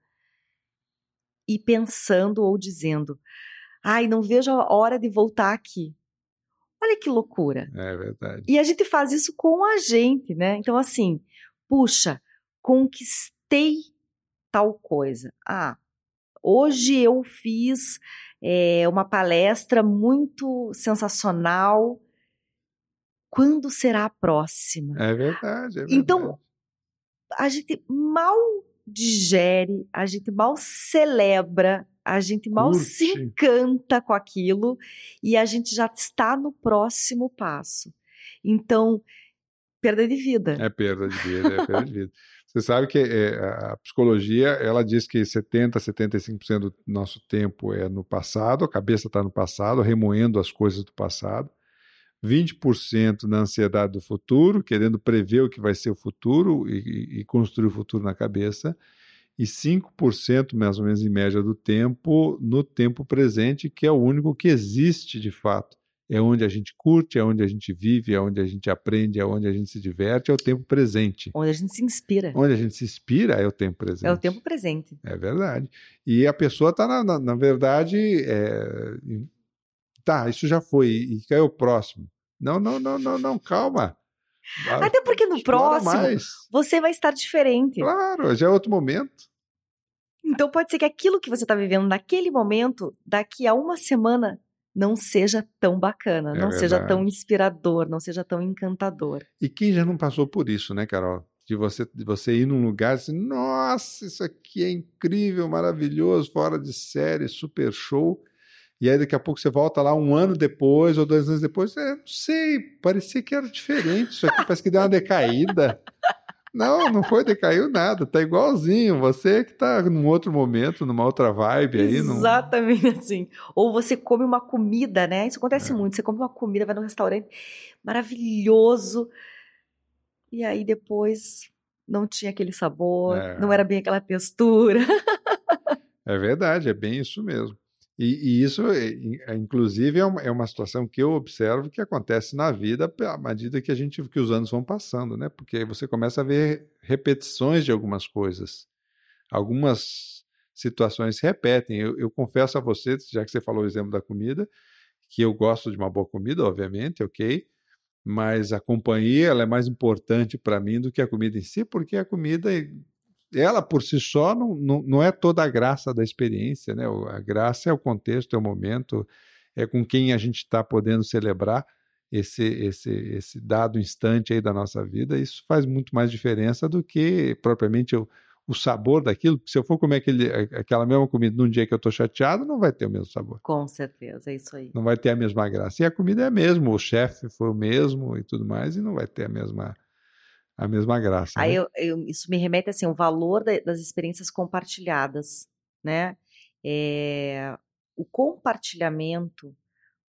e pensando ou dizendo: ai, não vejo a hora de voltar aqui. Olha que loucura. É verdade. E a gente faz isso com a gente, né? Então, assim, puxa, conquistei tal coisa. Ah, hoje eu fiz é, uma palestra muito sensacional. Quando será a próxima? É verdade. É então, verdade. Então, a gente mal digere, a gente mal celebra, a gente mal Curte. se encanta com aquilo e a gente já está no próximo passo. Então, perda de vida. É perda de vida, é perda de vida. *laughs* Você sabe que é, a psicologia, ela diz que 70, 75% do nosso tempo é no passado, a cabeça está no passado, remoendo as coisas do passado. 20% na ansiedade do futuro, querendo prever o que vai ser o futuro e, e construir o futuro na cabeça. E 5%, mais ou menos em média, do tempo no tempo presente, que é o único que existe de fato é onde a gente curte, é onde a gente vive, é onde a gente aprende, é onde a gente se diverte, é o tempo presente. Onde a gente se inspira. Onde a gente se inspira é o tempo presente. É o tempo presente. É verdade. E a pessoa está, na, na, na, verdade, é... tá, isso já foi, e caiu o próximo. Não, não, não, não, não, calma. Até porque no próximo mais. você vai estar diferente. Claro, já é outro momento. Então pode ser que aquilo que você está vivendo naquele momento, daqui a uma semana, não seja tão bacana, é não verdade. seja tão inspirador, não seja tão encantador. E quem já não passou por isso, né, Carol? De você, de você ir num lugar e assim, nossa, isso aqui é incrível, maravilhoso, fora de série, super show. E aí daqui a pouco você volta lá um ano depois ou dois anos depois, é, não sei, parecia que era diferente, isso aqui parece que deu uma decaída. Não, não foi, decaiu nada, tá igualzinho. Você que tá num outro momento, numa outra vibe aí. Exatamente assim. Ou você come uma comida, né? Isso acontece é. muito. Você come uma comida, vai num restaurante maravilhoso, e aí depois não tinha aquele sabor, é. não era bem aquela textura. *laughs* É verdade, é bem isso mesmo. E, e isso, é, inclusive, é uma, é uma, situação que eu observo que acontece na vida à medida que a gente que os anos vão passando, né? Porque você começa a ver repetições de algumas coisas. Algumas situações se repetem. Eu, eu confesso a você, já que você falou o exemplo da comida, que eu gosto de uma boa comida, obviamente, ok? Mas a companhia ela é mais importante para mim do que a comida em si, porque a comida ela por si só não, não, não, é toda a graça da experiência, né? A graça é o contexto, é o momento, é com quem a gente está podendo celebrar esse, esse, esse dado instante aí da nossa vida. Isso faz muito mais diferença do que propriamente o, o sabor daquilo. Se eu for comer aquele, aquela mesma comida num dia que eu estou chateado, não vai ter o mesmo sabor. Com certeza, é isso aí. Não vai ter a mesma graça. E a comida é a mesma, o chefe foi o mesmo e tudo mais, e não vai ter a mesma a mesma graça. Aí né? eu, eu, isso me remete assim, o valor da, das experiências compartilhadas, né? É, o compartilhamento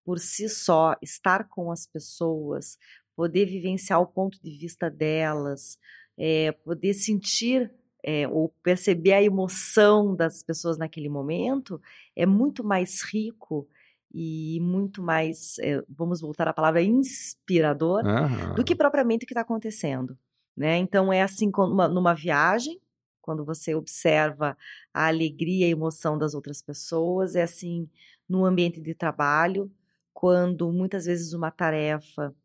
por si só, estar com as pessoas, poder vivenciar o ponto de vista delas, é, poder sentir é, ou perceber a emoção das pessoas naquele momento, é muito mais rico e muito mais, é, vamos voltar à palavra, inspirador, do que propriamente o que está acontecendo. Né? Então é assim numa, numa viagem, quando você observa a alegria e emoção das outras pessoas, é assim no ambiente de trabalho, quando muitas vezes uma tarefa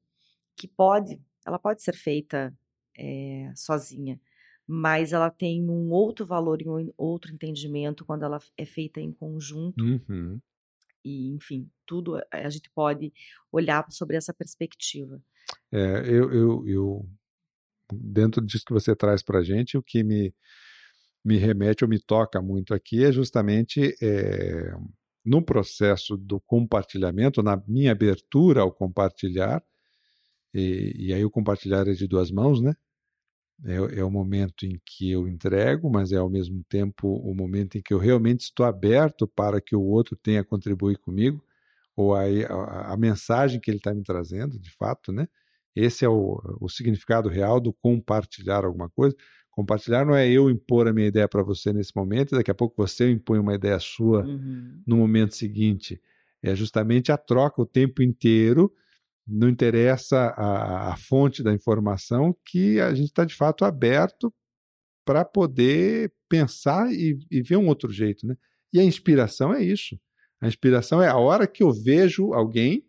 que pode, ela pode ser feita é, sozinha, mas ela tem um outro valor e um outro entendimento quando ela é feita em conjunto. Uhum. E, enfim, tudo a gente pode olhar sobre essa perspectiva. É, eu, eu, eu dentro disso que você traz para a gente, o que me, me remete ou me toca muito aqui é justamente é, no processo do compartilhamento, na minha abertura ao compartilhar, e, e aí o compartilhar é de duas mãos, né? É, é, o momento em que eu entrego, mas é ao mesmo tempo o momento em que eu realmente estou aberto para que o outro tenha contribuir comigo, ou a, a, a mensagem que ele está me trazendo, de fato, né? Esse é o, o significado real do compartilhar alguma coisa. Compartilhar não é eu impor a minha ideia para você nesse momento, e daqui a pouco você impõe uma ideia sua uhum. no momento seguinte. É justamente a troca o tempo inteiro, não interessa a, a fonte da informação, que a gente está de fato aberto para poder pensar e, e, ver um outro jeito. Né? E a inspiração é isso. A inspiração é a hora que eu vejo alguém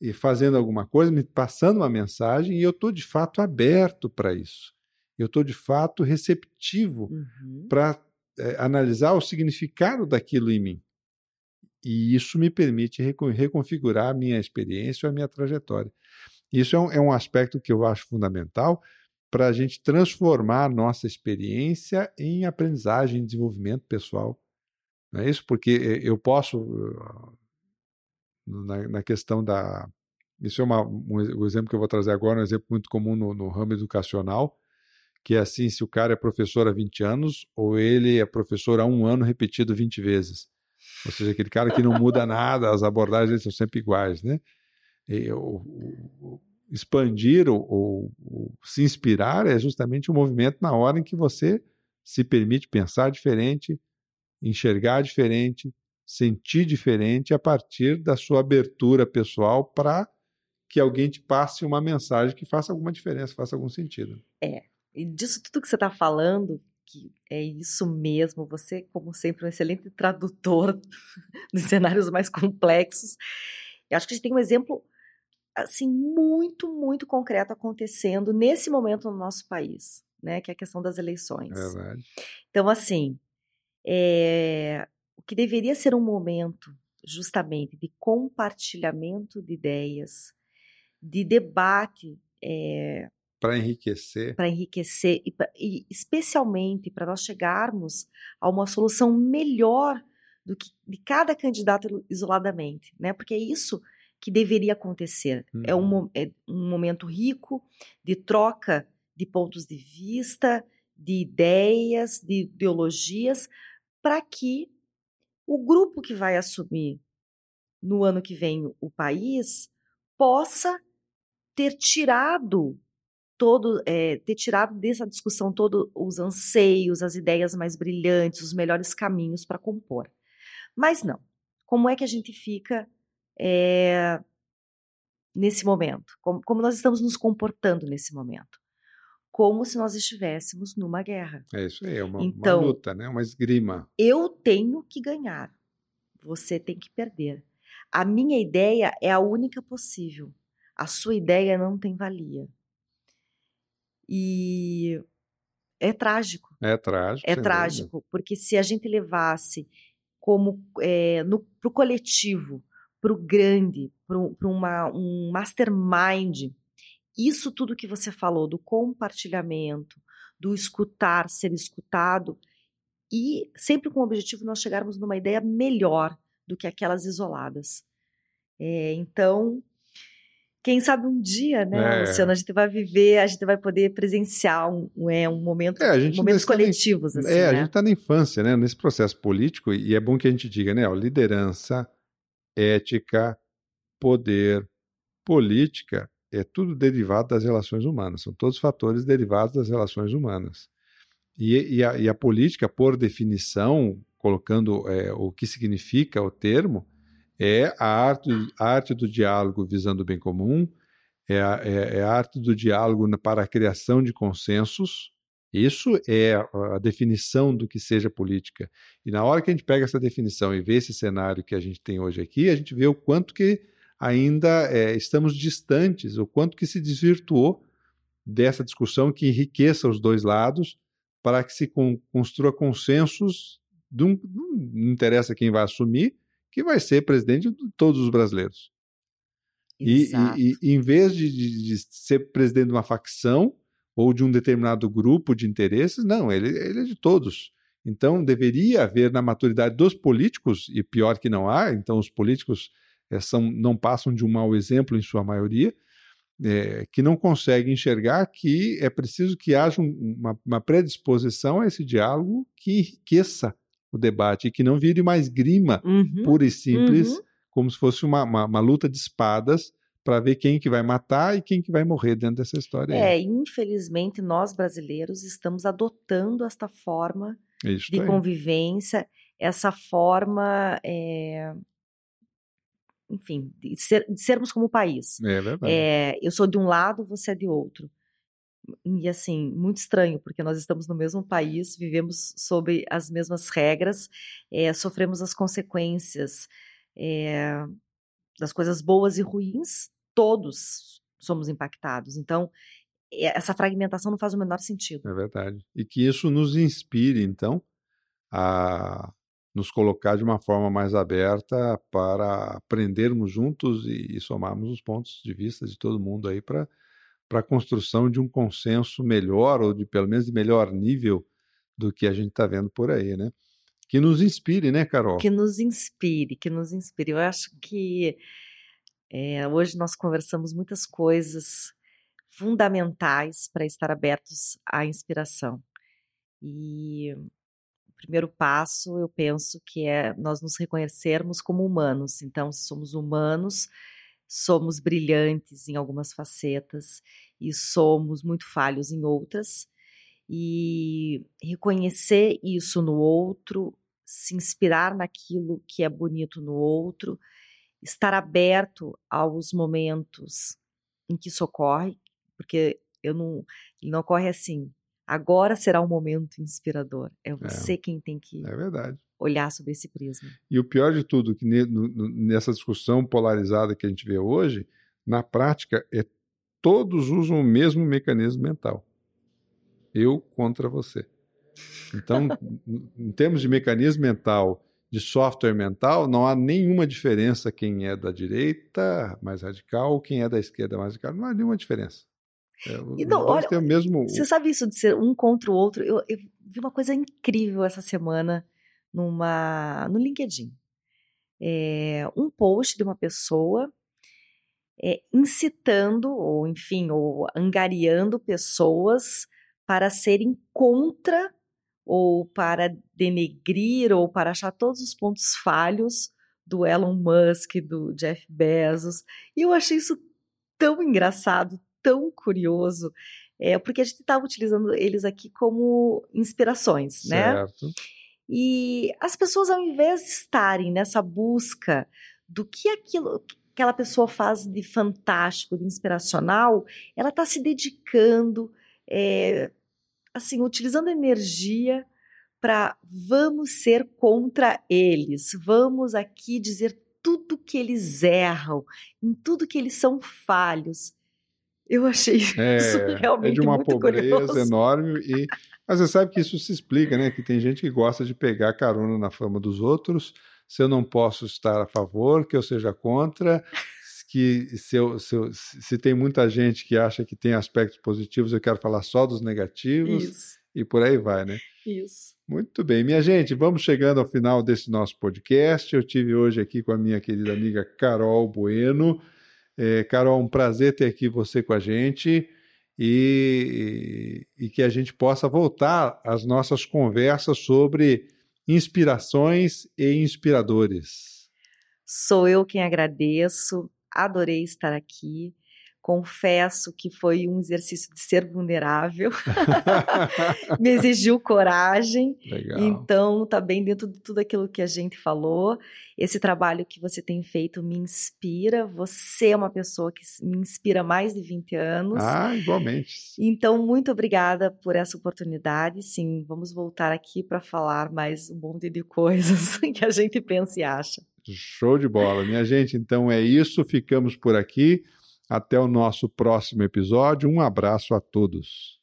e fazendo alguma coisa, me passando uma mensagem, e eu estou de fato aberto para isso. Eu estou de fato receptivo uhum. para é, eh, analisar o significado daquilo em mim. E isso me permite reconfigurar a minha experiência ou a minha trajetória. Isso é um, é um aspecto que eu acho fundamental para a gente transformar a nossa experiência em aprendizagem e desenvolvimento pessoal. Não é isso? Porque eh, eu posso na, na questão da. Isso é uma, um, o exemplo que eu vou trazer agora, um exemplo muito comum no, no ramo educacional, que é assim: se o cara é professor há 20 anos, ou ele é professor há um ano repetido 20 vezes. Ou seja, aquele cara que não muda nada, as abordagens são sempre iguais, né? E, o, o, expandir ou, se inspirar é justamente o um movimento na hora em que você se permite pensar diferente, enxergar diferente, sentir diferente a partir da sua abertura pessoal para que alguém te passe uma mensagem que faça alguma diferença, faça algum sentido. É. E disso tudo que você está falando, que é isso mesmo, você, como sempre, um excelente tradutor *laughs* dos cenários mais complexos. Eu acho que a gente tem um exemplo assim muito, muito concreto acontecendo nesse momento no nosso país, né? Que é a questão das eleições. É verdade. Então, assim, é, o que deveria ser um momento justamente de compartilhamento de ideias, de debate. É, para enriquecer. Para enriquecer, e, e especialmente para nós chegarmos a uma solução melhor do que de cada candidato isoladamente, né? Porque é isso que deveria acontecer. É, um, uhum. é um momento rico de troca de pontos de vista, de ideias, de ideologias, para que o grupo que vai assumir no ano que vem o país possa ter tirado todo é, ter tirado dessa discussão todos os anseios, as ideias mais brilhantes, os melhores caminhos para compor. Mas não. Como é que a gente fica é, nesse momento? Como, como, nós estamos nos comportando nesse momento? Como se nós estivéssemos numa guerra. É isso aí, é uma, então, uma luta, né? uma esgrima. Eu tenho que ganhar, você tem que perder. A minha ideia é a única possível. A sua ideia não tem valia. E é trágico. É trágico. É trágico, dúvida. porque se a gente levasse como é, para o coletivo, para o grande, para um mastermind, isso tudo que você falou do compartilhamento, do escutar, ser escutado, e sempre com o objetivo de nós chegarmos numa ideia melhor do que aquelas isoladas. É, então, quem sabe um dia, né, é. Luciano, a gente vai viver, a gente vai poder presenciar um, é, um momento, é, momentos coletivos. Tá assim, é, né? a gente está na infância, né, nesse processo político, e é bom que a gente diga, né, ó, liderança, ética, poder, política, é tudo derivado das relações humanas, são todos fatores derivados das relações humanas. E, e, a, e a, política, por definição, colocando é, o que significa o termo, é a arte, a arte do diálogo visando o bem comum, é a, é, é a arte do diálogo para a criação de consensos. Isso é a definição do que seja política. E na hora que a gente pega essa definição e vê esse cenário que a gente tem hoje aqui, a gente vê o quanto que ainda é, estamos distantes, o quanto que se desvirtuou dessa discussão que enriqueça os dois lados para que se con construa consensos, de um, não interessa quem vai assumir, que vai ser presidente de todos os brasileiros. E, e, e, em vez de, de, de, ser presidente de uma facção ou de um determinado grupo de interesses, não, ele, ele é de todos. Então, deveria haver na maturidade dos políticos, e pior que não há, então os políticos são, não passam de um mau exemplo em sua maioria, é, que não conseguem enxergar que é preciso que haja uma, uma predisposição a esse diálogo que enriqueça o debate e que não vire mais grima uhum, pura e simples, uhum. como se fosse uma, uma, uma luta de espadas para ver quem que vai matar e quem que vai morrer dentro dessa história. É, aí. infelizmente nós brasileiros estamos adotando esta forma Isso de aí. convivência, essa forma, é... enfim, de, ser, de, sermos como país. É verdade. É, eu sou de um lado, você é de outro e assim, muito estranho, porque nós estamos no mesmo país, vivemos sob as mesmas regras, é, sofremos as consequências é, das coisas boas e ruins, todos somos impactados. Então, essa fragmentação não faz o menor sentido. É verdade. E que isso nos inspire, então, a nos colocar de uma forma mais aberta para aprendermos juntos e, e somarmos os pontos de vista de todo mundo aí para para a construção de um consenso melhor, ou de pelo menos de melhor nível do que a gente está vendo por aí, né? Que nos inspire, né, Carol? Que nos inspire, que nos inspire. Eu acho que é, hoje nós conversamos muitas coisas fundamentais para estar abertos à inspiração. E primeiro passo, eu penso que é nós nos reconhecermos como humanos. Então, se somos humanos, somos brilhantes em algumas facetas e somos muito falhos em outras. E reconhecer isso no outro, se inspirar naquilo que é bonito no outro, estar aberto aos momentos em que isso ocorre, porque eu não, ele não ocorre assim. Agora será um momento inspirador. É, é. você é, quem tem que é olhar sobre esse prisma. E o pior de tudo, que nessa discussão polarizada que a gente vê hoje, na prática, é todos usam o mesmo mecanismo mental. Eu contra você. Então, *laughs* em termos de mecanismo mental, de software mental, não há nenhuma diferença quem é da direita mais radical ou quem é da esquerda mais radical. Não há nenhuma diferença. É, então, olha, mesmo... Você sabe isso de ser um contra o outro? Eu, eu vi uma coisa incrível essa semana numa, no LinkedIn. É, um post de uma pessoa é, incitando, ou enfim, ou angariando pessoas para serem contra ou para denegrir ou para achar todos os pontos falhos do Elon Musk, do Jeff Bezos. E eu achei isso tão engraçado, tão curioso, é, porque a gente estava utilizando eles aqui como inspirações, né? Certo. E as pessoas, ao invés de estarem nessa busca do que aquilo, aquela pessoa faz de fantástico, de inspiracional, ela está se dedicando, é, assim, utilizando energia para vamos ser contra eles, vamos aqui dizer tudo que eles erram, em tudo que eles são falhos. Eu achei é, isso *laughs* realmente é de uma pobreza curioso. enorme e mas você sabe que isso se explica, né? Que tem gente que gosta de pegar carona na fama dos outros. Se eu não posso estar a favor, que eu seja contra, que se, eu, se, eu, se tem muita gente que acha que tem aspectos positivos, eu quero falar só dos negativos Isso, e por aí vai, né? isso. Muito bem, minha gente, vamos chegando ao final desse nosso podcast. Eu tive hoje aqui com a minha querida amiga Carol Bueno. É, Carol, um prazer ter aqui você com a gente e, e que a gente possa voltar às nossas conversas sobre inspirações e inspiradores. Sou eu quem agradeço, adorei estar aqui. Confesso que foi um exercício de ser vulnerável, *laughs* me exigiu coragem, Legal. então tá bem dentro de tudo aquilo que a gente falou. Esse trabalho que você tem feito me inspira. Você é uma pessoa que me inspira há mais de 20 anos. Ah, igualmente. Então, muito obrigada por essa oportunidade. Sim, vamos voltar aqui para falar mais um monte de coisas *laughs* que a gente pensa e acha. Show de bola. Minha gente, então é isso. Ficamos por aqui. Até o nosso próximo episódio. Um abraço a todos.